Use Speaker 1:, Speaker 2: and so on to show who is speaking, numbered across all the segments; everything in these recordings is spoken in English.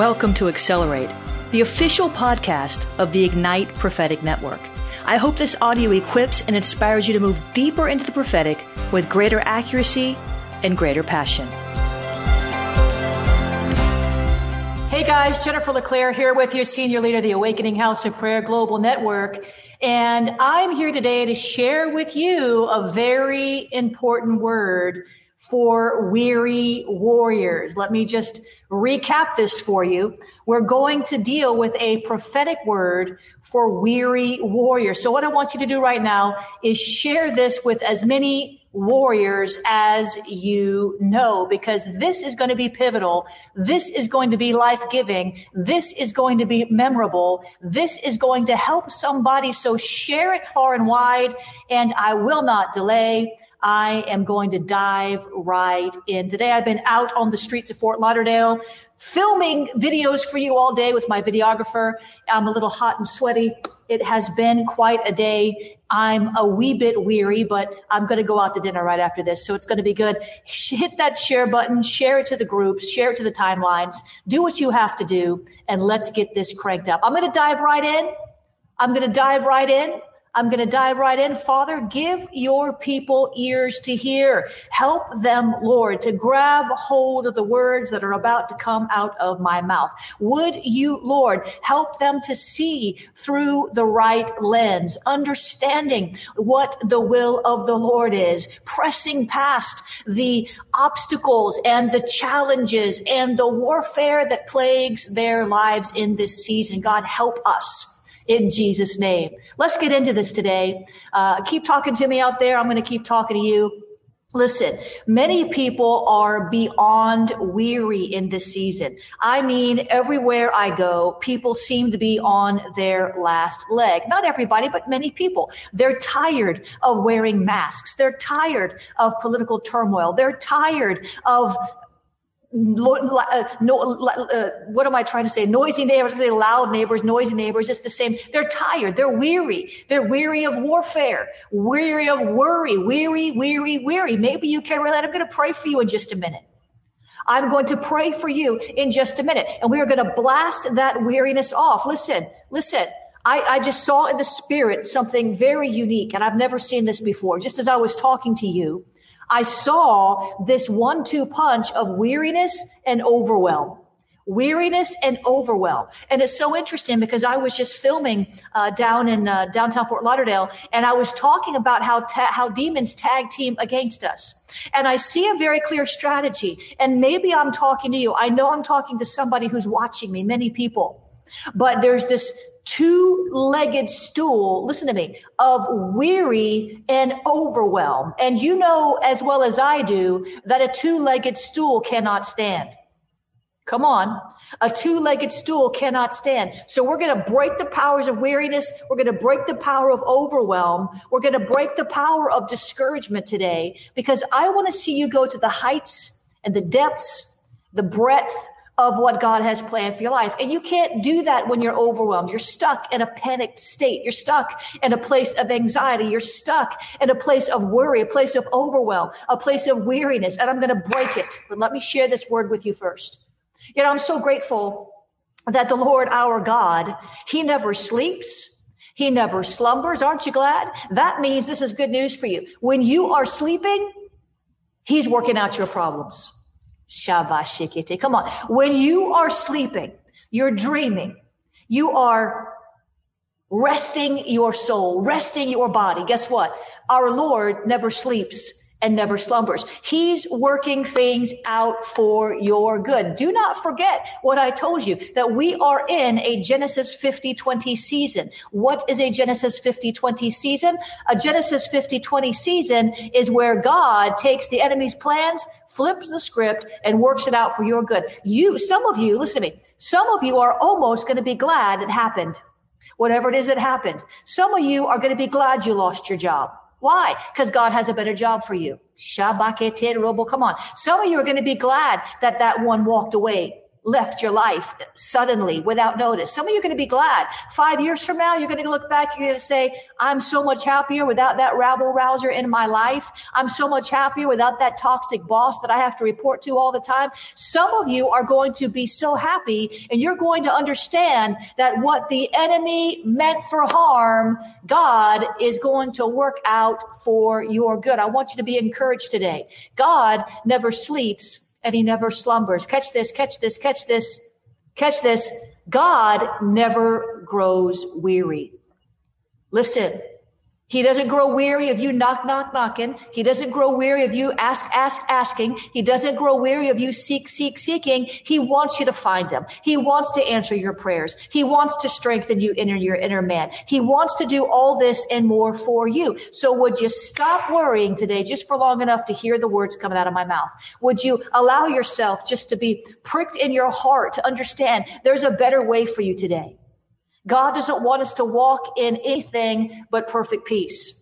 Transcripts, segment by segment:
Speaker 1: Welcome to Accelerate, the official podcast of the Ignite Prophetic Network. I hope this audio equips and inspires you to move deeper into the prophetic with greater accuracy and greater passion. Hey guys, Jennifer LeClaire here with you, Senior Leader of the Awakening House of Prayer Global Network. And I'm here today to share with you a very important word for weary warriors. Let me just recap this for you. We're going to deal with a prophetic word for weary warriors. So what I want you to do right now is share this with as many warriors as you know, because this is going to be pivotal. This is going to be life giving. This is going to be memorable. This is going to help somebody. So share it far and wide. And I will not delay. I am going to dive right in. Today, I've been out on the streets of Fort Lauderdale filming videos for you all day with my videographer. I'm a little hot and sweaty. It has been quite a day. I'm a wee bit weary, but I'm going to go out to dinner right after this. So it's going to be good. Hit that share button, share it to the groups, share it to the timelines, do what you have to do, and let's get this cranked up. I'm going to dive right in. I'm going to dive right in. I'm going to dive right in. Father, give your people ears to hear. Help them, Lord, to grab hold of the words that are about to come out of my mouth. Would you, Lord, help them to see through the right lens, understanding what the will of the Lord is, pressing past the obstacles and the challenges and the warfare that plagues their lives in this season. God, help us in Jesus' name. Let's get into this today. Uh, keep talking to me out there. I'm going to keep talking to you. Listen, many people are beyond weary in this season. I mean, everywhere I go, people seem to be on their last leg. Not everybody, but many people. They're tired of wearing masks. They're tired of political turmoil. They're tired of uh, no, uh, what am I trying to say? Noisy neighbors, say loud neighbors, noisy neighbors. It's the same. They're tired. They're weary. They're weary of warfare, weary of worry, weary, weary, weary. Maybe you can relate. I'm going to pray for you in just a minute. I'm going to pray for you in just a minute. And we are going to blast that weariness off. Listen, listen. I, I just saw in the spirit something very unique, and I've never seen this before. Just as I was talking to you, I saw this one two punch of weariness and overwhelm. Weariness and overwhelm. And it's so interesting because I was just filming uh, down in uh, downtown Fort Lauderdale and I was talking about how, ta- how demons tag team against us. And I see a very clear strategy. And maybe I'm talking to you. I know I'm talking to somebody who's watching me, many people. But there's this two legged stool, listen to me, of weary and overwhelm. And you know as well as I do that a two legged stool cannot stand. Come on. A two legged stool cannot stand. So we're going to break the powers of weariness. We're going to break the power of overwhelm. We're going to break the power of discouragement today because I want to see you go to the heights and the depths, the breadth, of what God has planned for your life. And you can't do that when you're overwhelmed. You're stuck in a panicked state. You're stuck in a place of anxiety. You're stuck in a place of worry, a place of overwhelm, a place of weariness. And I'm going to break it. But let me share this word with you first. You know, I'm so grateful that the Lord our God, he never sleeps. He never slumbers. Aren't you glad? That means this is good news for you. When you are sleeping, he's working out your problems. Shabashikite. Come on. When you are sleeping, you're dreaming, you are resting your soul, resting your body. Guess what? Our Lord never sleeps and never slumbers. He's working things out for your good. Do not forget what I told you that we are in a Genesis 50 20 season. What is a Genesis 50 20 season? A Genesis 50 20 season is where God takes the enemy's plans, flips the script, and works it out for your good. You, some of you, listen to me, some of you are almost going to be glad it happened. Whatever it is that happened. Some of you are going to be glad you lost your job. Why? Because God has a better job for you. Come on. Some of you are going to be glad that that one walked away left your life suddenly without notice. Some of you are going to be glad. Five years from now, you're going to look back, you're going to say, I'm so much happier without that rabble rouser in my life. I'm so much happier without that toxic boss that I have to report to all the time. Some of you are going to be so happy and you're going to understand that what the enemy meant for harm, God is going to work out for your good. I want you to be encouraged today. God never sleeps and he never slumbers. Catch this, catch this, catch this, catch this. God never grows weary. Listen, he doesn't grow weary of you knock, knock, knocking. He doesn't grow weary of you ask, ask, asking. He doesn't grow weary of you seek, seek, seeking. He wants you to find him. He wants to answer your prayers. He wants to strengthen you in your inner man. He wants to do all this and more for you. So would you stop worrying today just for long enough to hear the words coming out of my mouth? Would you allow yourself just to be pricked in your heart to understand there's a better way for you today? God doesn't want us to walk in anything but perfect peace.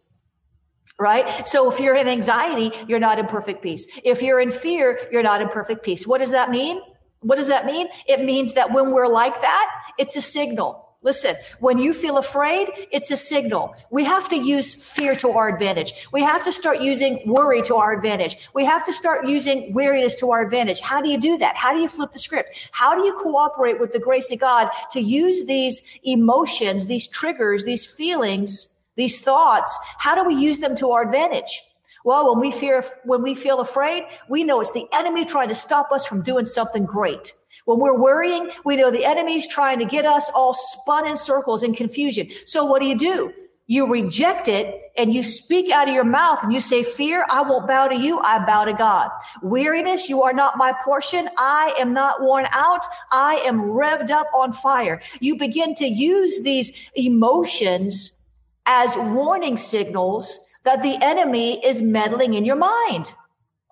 Speaker 1: Right? So if you're in anxiety, you're not in perfect peace. If you're in fear, you're not in perfect peace. What does that mean? What does that mean? It means that when we're like that, it's a signal. Listen, when you feel afraid, it's a signal. We have to use fear to our advantage. We have to start using worry to our advantage. We have to start using weariness to our advantage. How do you do that? How do you flip the script? How do you cooperate with the grace of God to use these emotions, these triggers, these feelings, these thoughts? How do we use them to our advantage? Well, when we fear, when we feel afraid, we know it's the enemy trying to stop us from doing something great. When we're worrying, we know the enemy's trying to get us all spun in circles in confusion. So what do you do? You reject it and you speak out of your mouth and you say, Fear, I won't bow to you. I bow to God. Weariness, you are not my portion. I am not worn out. I am revved up on fire. You begin to use these emotions as warning signals that the enemy is meddling in your mind.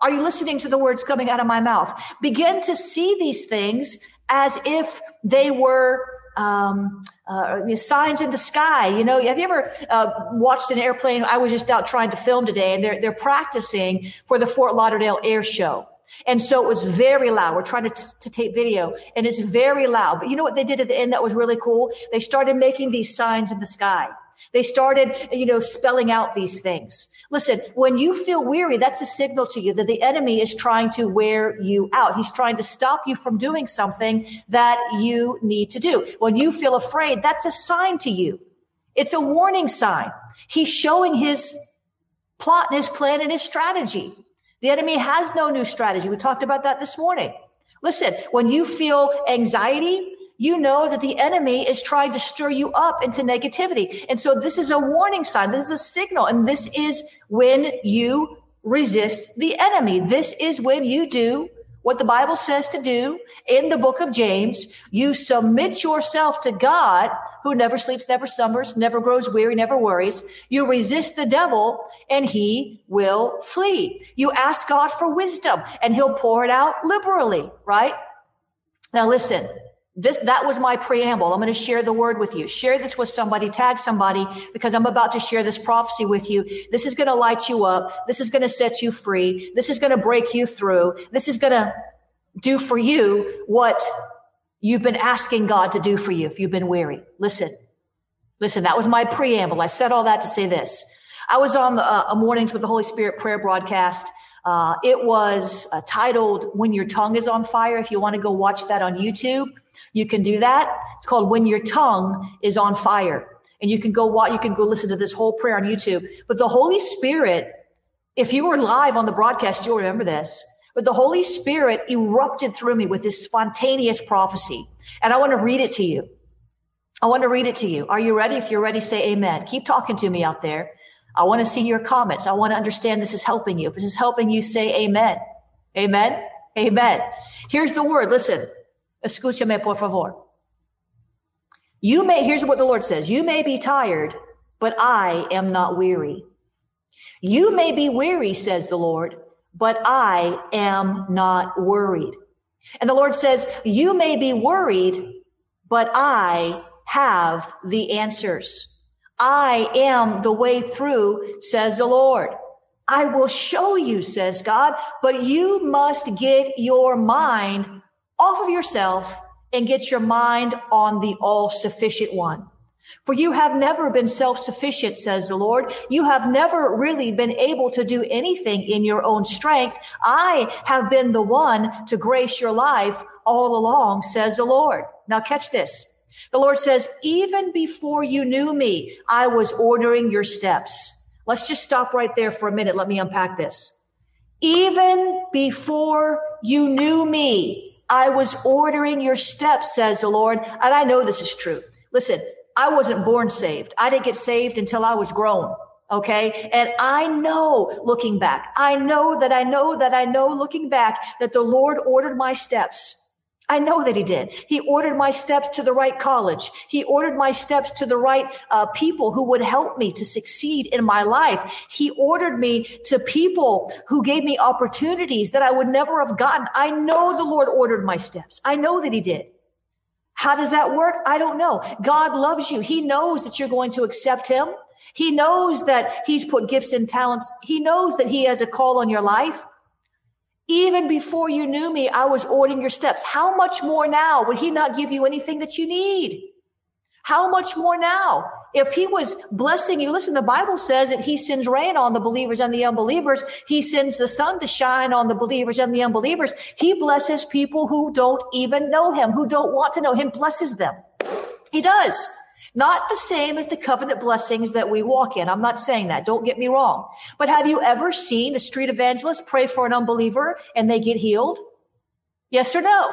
Speaker 1: Are you listening to the words coming out of my mouth? Begin to see these things as if they were um, uh, signs in the sky. You know, have you ever uh, watched an airplane? I was just out trying to film today, and they're they're practicing for the Fort Lauderdale Air Show. And so it was very loud. We're trying to, to tape video and it's very loud. But you know what they did at the end that was really cool? They started making these signs in the sky. They started, you know, spelling out these things. Listen, when you feel weary, that's a signal to you that the enemy is trying to wear you out. He's trying to stop you from doing something that you need to do. When you feel afraid, that's a sign to you. It's a warning sign. He's showing his plot and his plan and his strategy. The enemy has no new strategy. We talked about that this morning. Listen, when you feel anxiety, you know that the enemy is trying to stir you up into negativity. And so this is a warning sign. This is a signal. And this is when you resist the enemy. This is when you do what the Bible says to do in the book of James. You submit yourself to God who never sleeps, never slumbers, never grows weary, never worries. You resist the devil and he will flee. You ask God for wisdom and he'll pour it out liberally, right? Now listen, this that was my preamble. I'm going to share the word with you. Share this with somebody tag somebody because i'm about to share this prophecy with you. This is going to light you up. This is going to set you free. This is going to break you through. This is going to do for you what you've been asking god to do for you if you've been weary. Listen. Listen that was my preamble. I said all that to say this. I was on the uh, mornings with the holy spirit prayer broadcast. Uh, it was uh, titled when your tongue is on fire if you want to go watch that on youtube you can do that. It's called When Your Tongue is on Fire. And you can go watch, you can go listen to this whole prayer on YouTube. But the Holy Spirit, if you were live on the broadcast, you'll remember this. But the Holy Spirit erupted through me with this spontaneous prophecy. And I want to read it to you. I want to read it to you. Are you ready? If you're ready, say amen. Keep talking to me out there. I want to see your comments. I want to understand this is helping you. If this is helping you, say amen. Amen. Amen. Here's the word. Listen. Escúchame, por favor. You may, here's what the Lord says You may be tired, but I am not weary. You may be weary, says the Lord, but I am not worried. And the Lord says, You may be worried, but I have the answers. I am the way through, says the Lord. I will show you, says God, but you must get your mind off of yourself and get your mind on the all sufficient one. For you have never been self-sufficient, says the Lord. You have never really been able to do anything in your own strength. I have been the one to grace your life all along, says the Lord. Now catch this. The Lord says, even before you knew me, I was ordering your steps. Let's just stop right there for a minute. Let me unpack this. Even before you knew me, I was ordering your steps, says the Lord. And I know this is true. Listen, I wasn't born saved. I didn't get saved until I was grown. Okay. And I know looking back, I know that I know that I know looking back that the Lord ordered my steps. I know that he did. He ordered my steps to the right college. He ordered my steps to the right uh, people who would help me to succeed in my life. He ordered me to people who gave me opportunities that I would never have gotten. I know the Lord ordered my steps. I know that he did. How does that work? I don't know. God loves you. He knows that you're going to accept him. He knows that he's put gifts and talents. He knows that he has a call on your life. Even before you knew me, I was ordering your steps. How much more now would he not give you anything that you need? How much more now? If he was blessing you, listen, the Bible says that he sends rain on the believers and the unbelievers. He sends the sun to shine on the believers and the unbelievers. He blesses people who don't even know him, who don't want to know him, blesses them. He does. Not the same as the covenant blessings that we walk in. I'm not saying that. Don't get me wrong. But have you ever seen a street evangelist pray for an unbeliever and they get healed? Yes or no?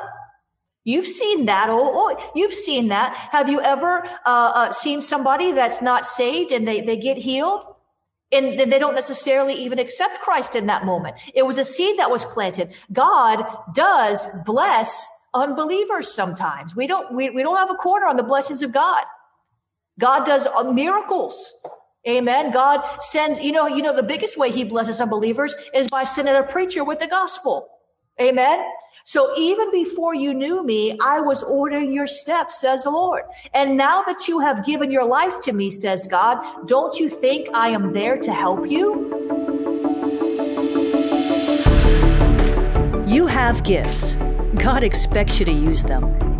Speaker 1: You've seen that. Oh, oh, you've seen that. Have you ever uh, uh, seen somebody that's not saved and they, they get healed? And they don't necessarily even accept Christ in that moment. It was a seed that was planted. God does bless unbelievers sometimes. We don't, we, we don't have a corner on the blessings of God. God does uh, miracles. Amen. God sends, you know, you know, the biggest way he blesses unbelievers is by sending a preacher with the gospel. Amen. So even before you knew me, I was ordering your steps, says the Lord. And now that you have given your life to me, says God, don't you think I am there to help you?
Speaker 2: You have gifts. God expects you to use them.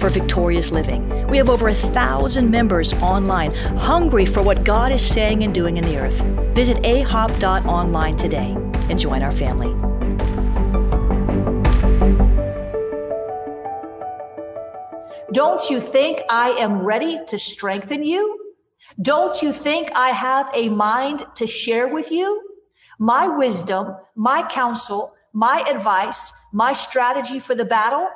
Speaker 2: for victorious living. We have over a thousand members online, hungry for what God is saying and doing in the earth. Visit ahop.online today and join our family.
Speaker 1: Don't you think I am ready to strengthen you? Don't you think I have a mind to share with you? My wisdom, my counsel, my advice, my strategy for the battle?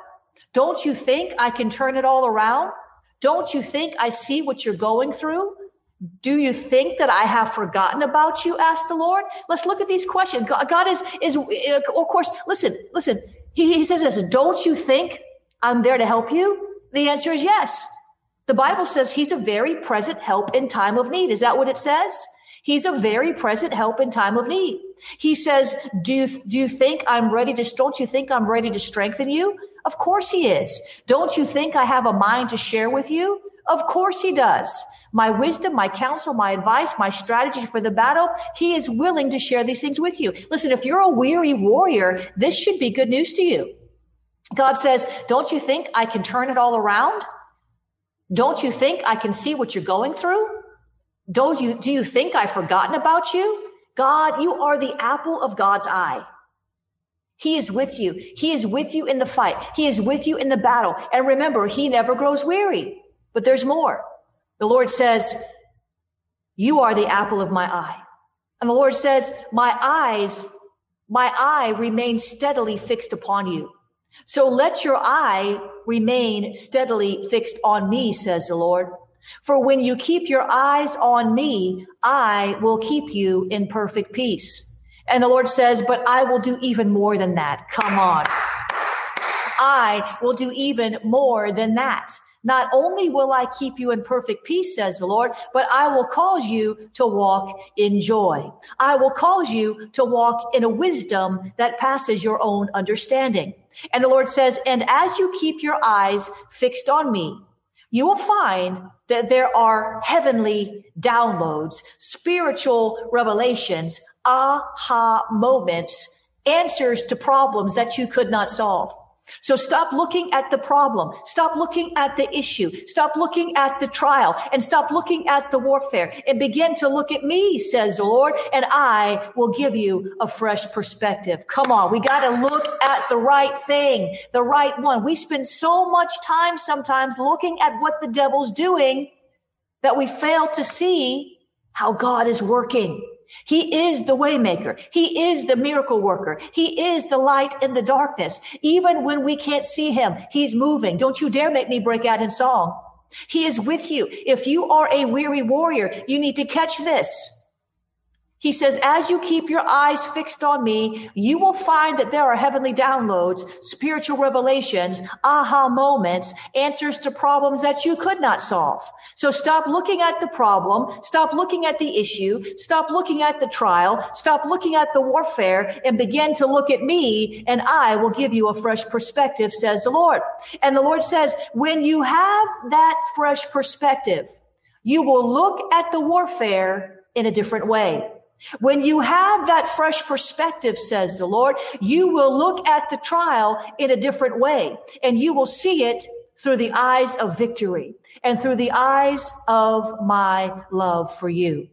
Speaker 1: Don't you think I can turn it all around? Don't you think I see what you're going through? Do you think that I have forgotten about you? asked the Lord. Let's look at these questions. God, is, is, uh, of course, listen, listen. He, he says this, don't you think I'm there to help you? The answer is yes. The Bible says he's a very present help in time of need. Is that what it says? He's a very present help in time of need. He says, do you, do you think I'm ready to, don't you think I'm ready to strengthen you? Of course he is. Don't you think I have a mind to share with you? Of course he does. My wisdom, my counsel, my advice, my strategy for the battle, he is willing to share these things with you. Listen, if you're a weary warrior, this should be good news to you. God says, don't you think I can turn it all around? Don't you think I can see what you're going through? Don't you, do you think I've forgotten about you? God, you are the apple of God's eye. He is with you. He is with you in the fight. He is with you in the battle. And remember, he never grows weary. But there's more. The Lord says, you are the apple of my eye. And the Lord says, my eyes, my eye remains steadily fixed upon you. So let your eye remain steadily fixed on me, says the Lord. For when you keep your eyes on me, I will keep you in perfect peace. And the Lord says, but I will do even more than that. Come on. I will do even more than that. Not only will I keep you in perfect peace, says the Lord, but I will cause you to walk in joy. I will cause you to walk in a wisdom that passes your own understanding. And the Lord says, and as you keep your eyes fixed on me, you will find that there are heavenly downloads, spiritual revelations, aha moments, answers to problems that you could not solve. So stop looking at the problem. Stop looking at the issue. Stop looking at the trial and stop looking at the warfare and begin to look at me, says the Lord, and I will give you a fresh perspective. Come on. We got to look at the right thing, the right one. We spend so much time sometimes looking at what the devil's doing that we fail to see how God is working. He is the waymaker. He is the miracle worker. He is the light in the darkness. Even when we can't see him, he's moving. Don't you dare make me break out in song. He is with you. If you are a weary warrior, you need to catch this. He says, as you keep your eyes fixed on me, you will find that there are heavenly downloads, spiritual revelations, aha moments, answers to problems that you could not solve. So stop looking at the problem. Stop looking at the issue. Stop looking at the trial. Stop looking at the warfare and begin to look at me and I will give you a fresh perspective, says the Lord. And the Lord says, when you have that fresh perspective, you will look at the warfare in a different way. When you have that fresh perspective, says the Lord, you will look at the trial in a different way and you will see it through the eyes of victory and through the eyes of my love for you.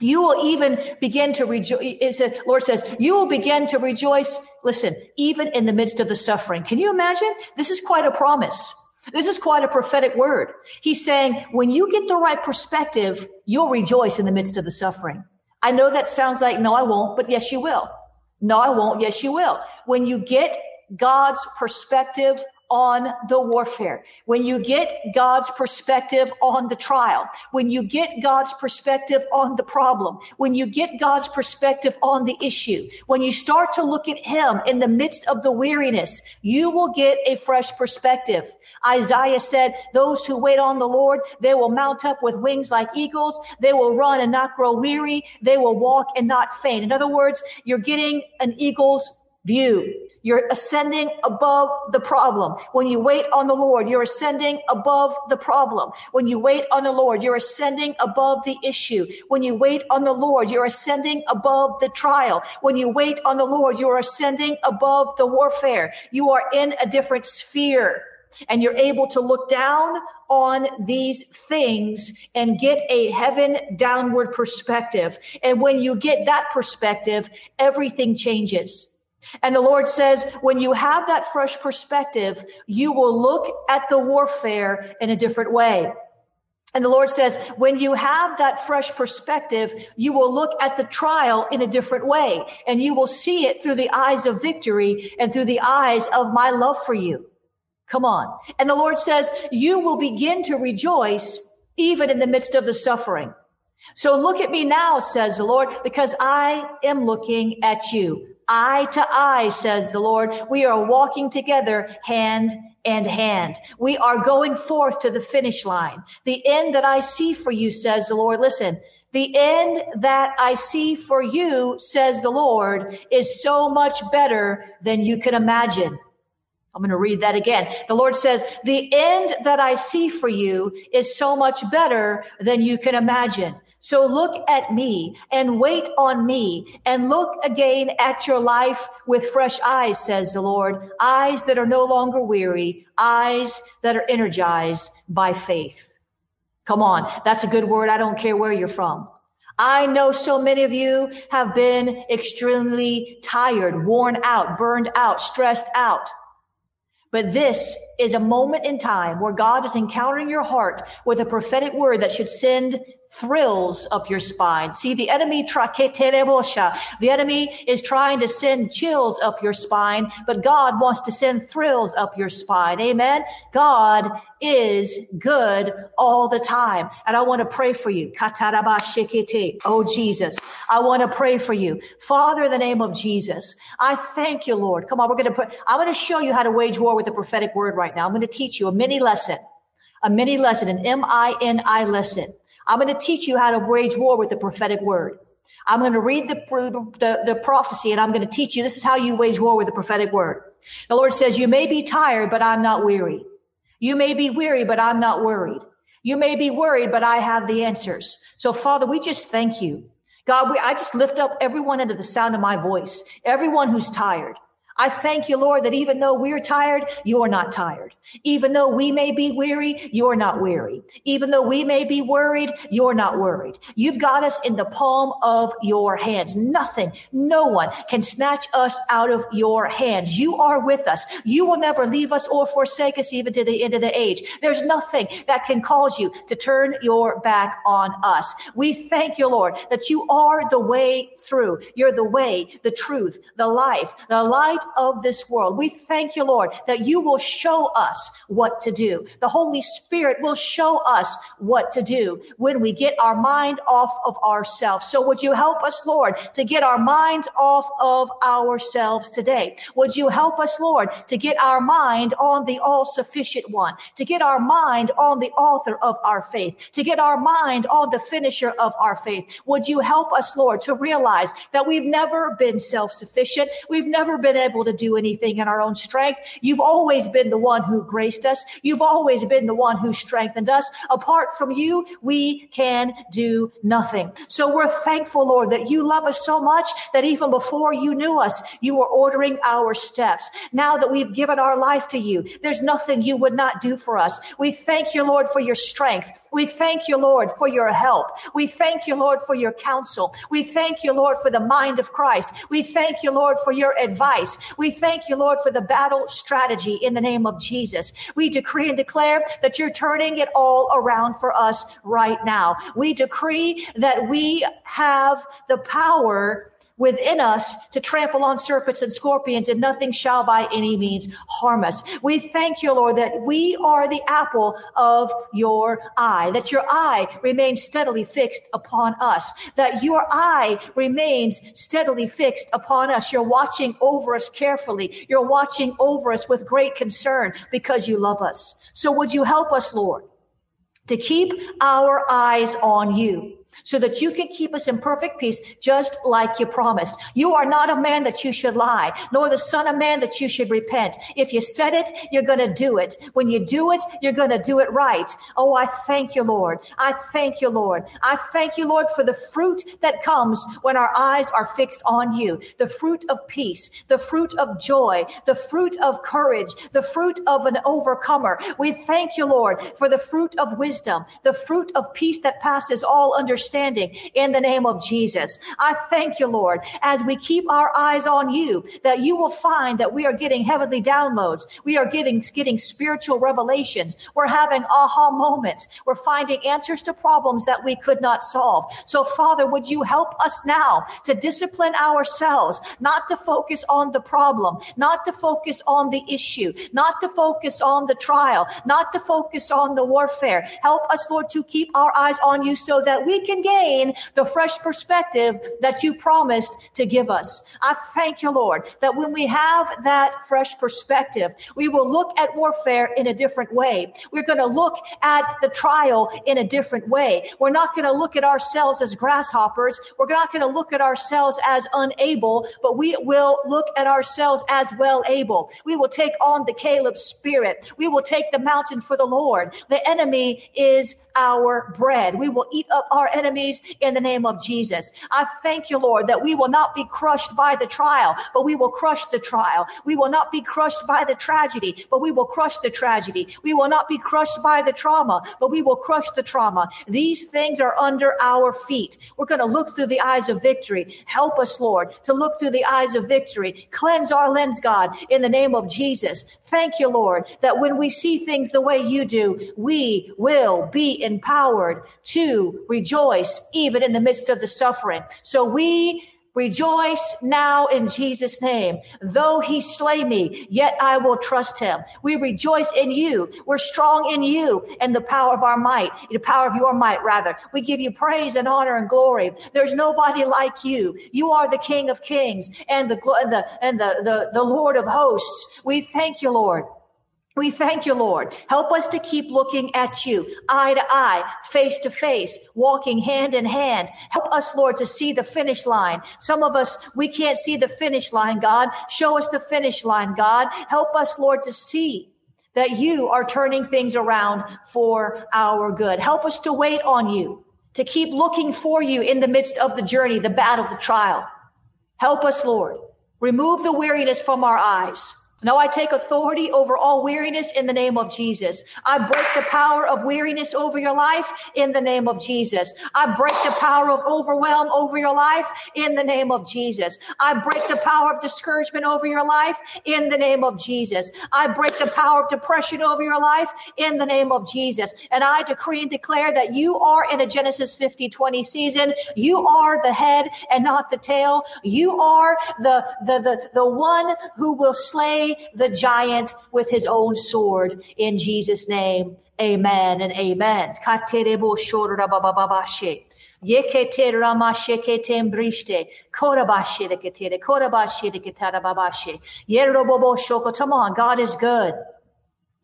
Speaker 1: You will even begin to rejoice. Lord says, you will begin to rejoice. Listen, even in the midst of the suffering. Can you imagine? This is quite a promise. This is quite a prophetic word. He's saying, when you get the right perspective, you'll rejoice in the midst of the suffering. I know that sounds like, no, I won't, but yes, you will. No, I won't. Yes, you will. When you get God's perspective on the warfare, when you get God's perspective on the trial, when you get God's perspective on the problem, when you get God's perspective on the issue, when you start to look at Him in the midst of the weariness, you will get a fresh perspective. Isaiah said, Those who wait on the Lord, they will mount up with wings like eagles. They will run and not grow weary. They will walk and not faint. In other words, you're getting an eagle's view. You're ascending above the problem. When you wait on the Lord, you're ascending above the problem. When you wait on the Lord, you're ascending above the issue. When you wait on the Lord, you're ascending above the trial. When you wait on the Lord, you're ascending above the warfare. You are in a different sphere and you're able to look down on these things and get a heaven downward perspective. And when you get that perspective, everything changes. And the Lord says, when you have that fresh perspective, you will look at the warfare in a different way. And the Lord says, when you have that fresh perspective, you will look at the trial in a different way and you will see it through the eyes of victory and through the eyes of my love for you. Come on. And the Lord says, you will begin to rejoice even in the midst of the suffering. So look at me now, says the Lord, because I am looking at you. Eye to eye, says the Lord. We are walking together hand and hand. We are going forth to the finish line. The end that I see for you, says the Lord. Listen, the end that I see for you, says the Lord, is so much better than you can imagine. I'm going to read that again. The Lord says, the end that I see for you is so much better than you can imagine. So look at me and wait on me and look again at your life with fresh eyes, says the Lord. Eyes that are no longer weary, eyes that are energized by faith. Come on. That's a good word. I don't care where you're from. I know so many of you have been extremely tired, worn out, burned out, stressed out. But this is a moment in time where God is encountering your heart with a prophetic word that should send thrills up your spine. See, the enemy, the enemy is trying to send chills up your spine, but God wants to send thrills up your spine. Amen. God is good all the time. And I want to pray for you. Oh, Jesus. I want to pray for you. Father, in the name of Jesus, I thank you, Lord. Come on, we're going to put, I'm going to show you how to wage war with the prophetic word right now. I'm going to teach you a mini lesson, a mini lesson, an M-I-N-I lesson. I'm going to teach you how to wage war with the prophetic word. I'm going to read the, the, the, prophecy and I'm going to teach you this is how you wage war with the prophetic word. The Lord says, You may be tired, but I'm not weary. You may be weary, but I'm not worried. You may be worried, but I have the answers. So, Father, we just thank you. God, we, I just lift up everyone under the sound of my voice, everyone who's tired. I thank you, Lord, that even though we're tired, you're not tired. Even though we may be weary, you're not weary. Even though we may be worried, you're not worried. You've got us in the palm of your hands. Nothing, no one can snatch us out of your hands. You are with us. You will never leave us or forsake us even to the end of the age. There's nothing that can cause you to turn your back on us. We thank you, Lord, that you are the way through. You're the way, the truth, the life, the light of this world. We thank you, Lord, that you will show us what to do. The Holy Spirit will show us what to do when we get our mind off of ourselves. So would you help us, Lord, to get our minds off of ourselves today? Would you help us, Lord, to get our mind on the all sufficient one, to get our mind on the author of our faith, to get our mind on the finisher of our faith? Would you help us, Lord, to realize that we've never been self sufficient? We've never been able able to do anything in our own strength. You've always been the one who graced us. You've always been the one who strengthened us. Apart from you, we can do nothing. So we're thankful, Lord, that you love us so much that even before you knew us, you were ordering our steps. Now that we've given our life to you, there's nothing you would not do for us. We thank you, Lord, for your strength. We thank you, Lord, for your help. We thank you, Lord, for your counsel. We thank you, Lord, for the mind of Christ. We thank you, Lord, for your advice. We thank you, Lord, for the battle strategy in the name of Jesus. We decree and declare that you're turning it all around for us right now. We decree that we have the power within us to trample on serpents and scorpions and nothing shall by any means harm us. We thank you, Lord, that we are the apple of your eye, that your eye remains steadily fixed upon us, that your eye remains steadily fixed upon us. You're watching over us carefully. You're watching over us with great concern because you love us. So would you help us, Lord, to keep our eyes on you? So that you can keep us in perfect peace, just like you promised. You are not a man that you should lie, nor the son of man that you should repent. If you said it, you're going to do it. When you do it, you're going to do it right. Oh, I thank you, Lord. I thank you, Lord. I thank you, Lord, for the fruit that comes when our eyes are fixed on you. The fruit of peace, the fruit of joy, the fruit of courage, the fruit of an overcomer. We thank you, Lord, for the fruit of wisdom, the fruit of peace that passes all understanding understanding in the name of Jesus. I thank you, Lord, as we keep our eyes on you, that you will find that we are getting heavenly downloads. We are getting, getting spiritual revelations. We're having aha moments. We're finding answers to problems that we could not solve. So, Father, would you help us now to discipline ourselves, not to focus on the problem, not to focus on the issue, not to focus on the trial, not to focus on the warfare. Help us, Lord, to keep our eyes on you so that we can can gain the fresh perspective that you promised to give us. I thank you, Lord, that when we have that fresh perspective, we will look at warfare in a different way. We're going to look at the trial in a different way. We're not going to look at ourselves as grasshoppers. We're not going to look at ourselves as unable, but we will look at ourselves as well able. We will take on the Caleb spirit. We will take the mountain for the Lord. The enemy is our bread. We will eat up our enemies in the name of Jesus. I thank you, Lord, that we will not be crushed by the trial, but we will crush the trial. We will not be crushed by the tragedy, but we will crush the tragedy. We will not be crushed by the trauma, but we will crush the trauma. These things are under our feet. We're going to look through the eyes of victory. Help us, Lord, to look through the eyes of victory. Cleanse our lens, God, in the name of Jesus. Thank you, Lord, that when we see things the way you do, we will be empowered to rejoice even in the midst of the suffering. So we Rejoice now in Jesus' name. Though he slay me, yet I will trust him. We rejoice in you. We're strong in you and the power of our might, the power of your might, rather. We give you praise and honor and glory. There's nobody like you. You are the King of kings and the, and the, and the, the, the Lord of hosts. We thank you, Lord. We thank you, Lord. Help us to keep looking at you, eye to eye, face to face, walking hand in hand. Help us, Lord, to see the finish line. Some of us, we can't see the finish line, God. Show us the finish line, God. Help us, Lord, to see that you are turning things around for our good. Help us to wait on you, to keep looking for you in the midst of the journey, the battle, the trial. Help us, Lord. Remove the weariness from our eyes. Now I take authority over all weariness in the name of Jesus. I break the power of weariness over your life in the name of Jesus. I break the power of overwhelm over your life in the name of Jesus. I break the power of discouragement over your life in the name of Jesus. I break the power of depression over your life in the name of Jesus. And I decree and declare that you are in a Genesis 50 20 season. You are the head and not the tail. You are the, the, the, the one who will slay the giant with his own sword in Jesus' name. Amen and amen. Come on, God is good.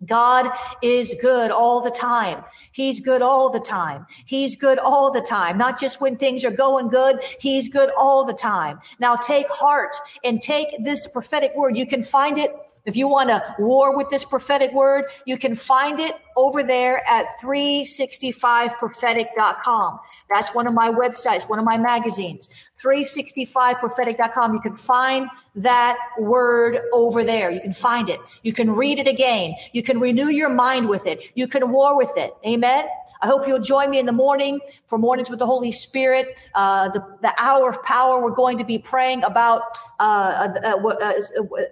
Speaker 1: God is good all the time. He's good all the time. He's good all the time. Not just when things are going good. He's good all the time. Now take heart and take this prophetic word. You can find it if you want to war with this prophetic word, you can find it over there at 365prophetic.com. That's one of my websites, one of my magazines, 365prophetic.com. You can find that word over there. You can find it. You can read it again. You can renew your mind with it. You can war with it. Amen. I hope you'll join me in the morning for Mornings with the Holy Spirit. Uh, the, the hour of power, we're going to be praying about uh, uh, uh, uh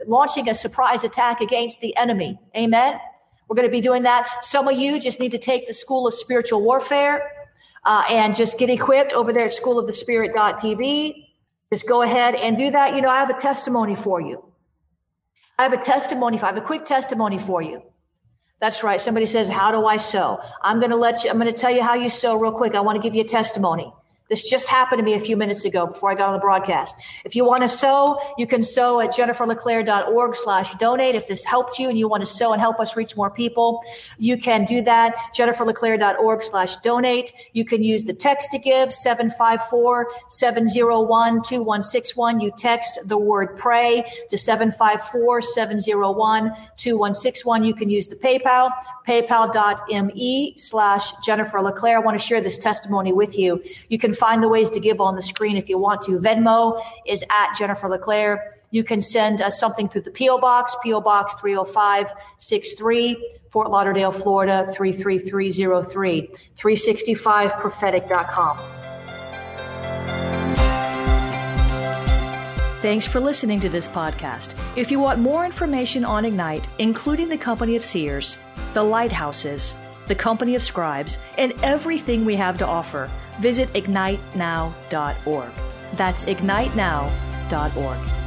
Speaker 1: launching a surprise attack against the enemy. Amen. We're going to be doing that. Some of you just need to take the School of Spiritual Warfare uh, and just get equipped over there at schoolofthespirit.tv. Just go ahead and do that. You know, I have a testimony for you. I have a testimony. I have a quick testimony for you. That's right. Somebody says, How do I sow? I'm going to let you, I'm going to tell you how you sow real quick. I want to give you a testimony. This just happened to me a few minutes ago before I got on the broadcast. If you want to sow, you can sow at jenniferleclaire.org slash donate. If this helped you and you want to sow and help us reach more people, you can do that. jenniferleclaire.org slash donate. You can use the text to give 754-701-2161. You text the word pray to 754-701-2161. You can use the PayPal, paypal.me slash Jennifer LeClaire. I want to share this testimony with you. You can find the ways to give on the screen if you want to. Venmo is at Jennifer LeClaire. You can send us something through the P.O. Box, P.O. Box 30563, Fort Lauderdale, Florida 33303, 365prophetic.com.
Speaker 2: Thanks for listening to this podcast. If you want more information on Ignite, including the Company of Seers, the Lighthouses, the Company of Scribes, and everything we have to offer, visit ignitenow.org. That's ignitenow.org.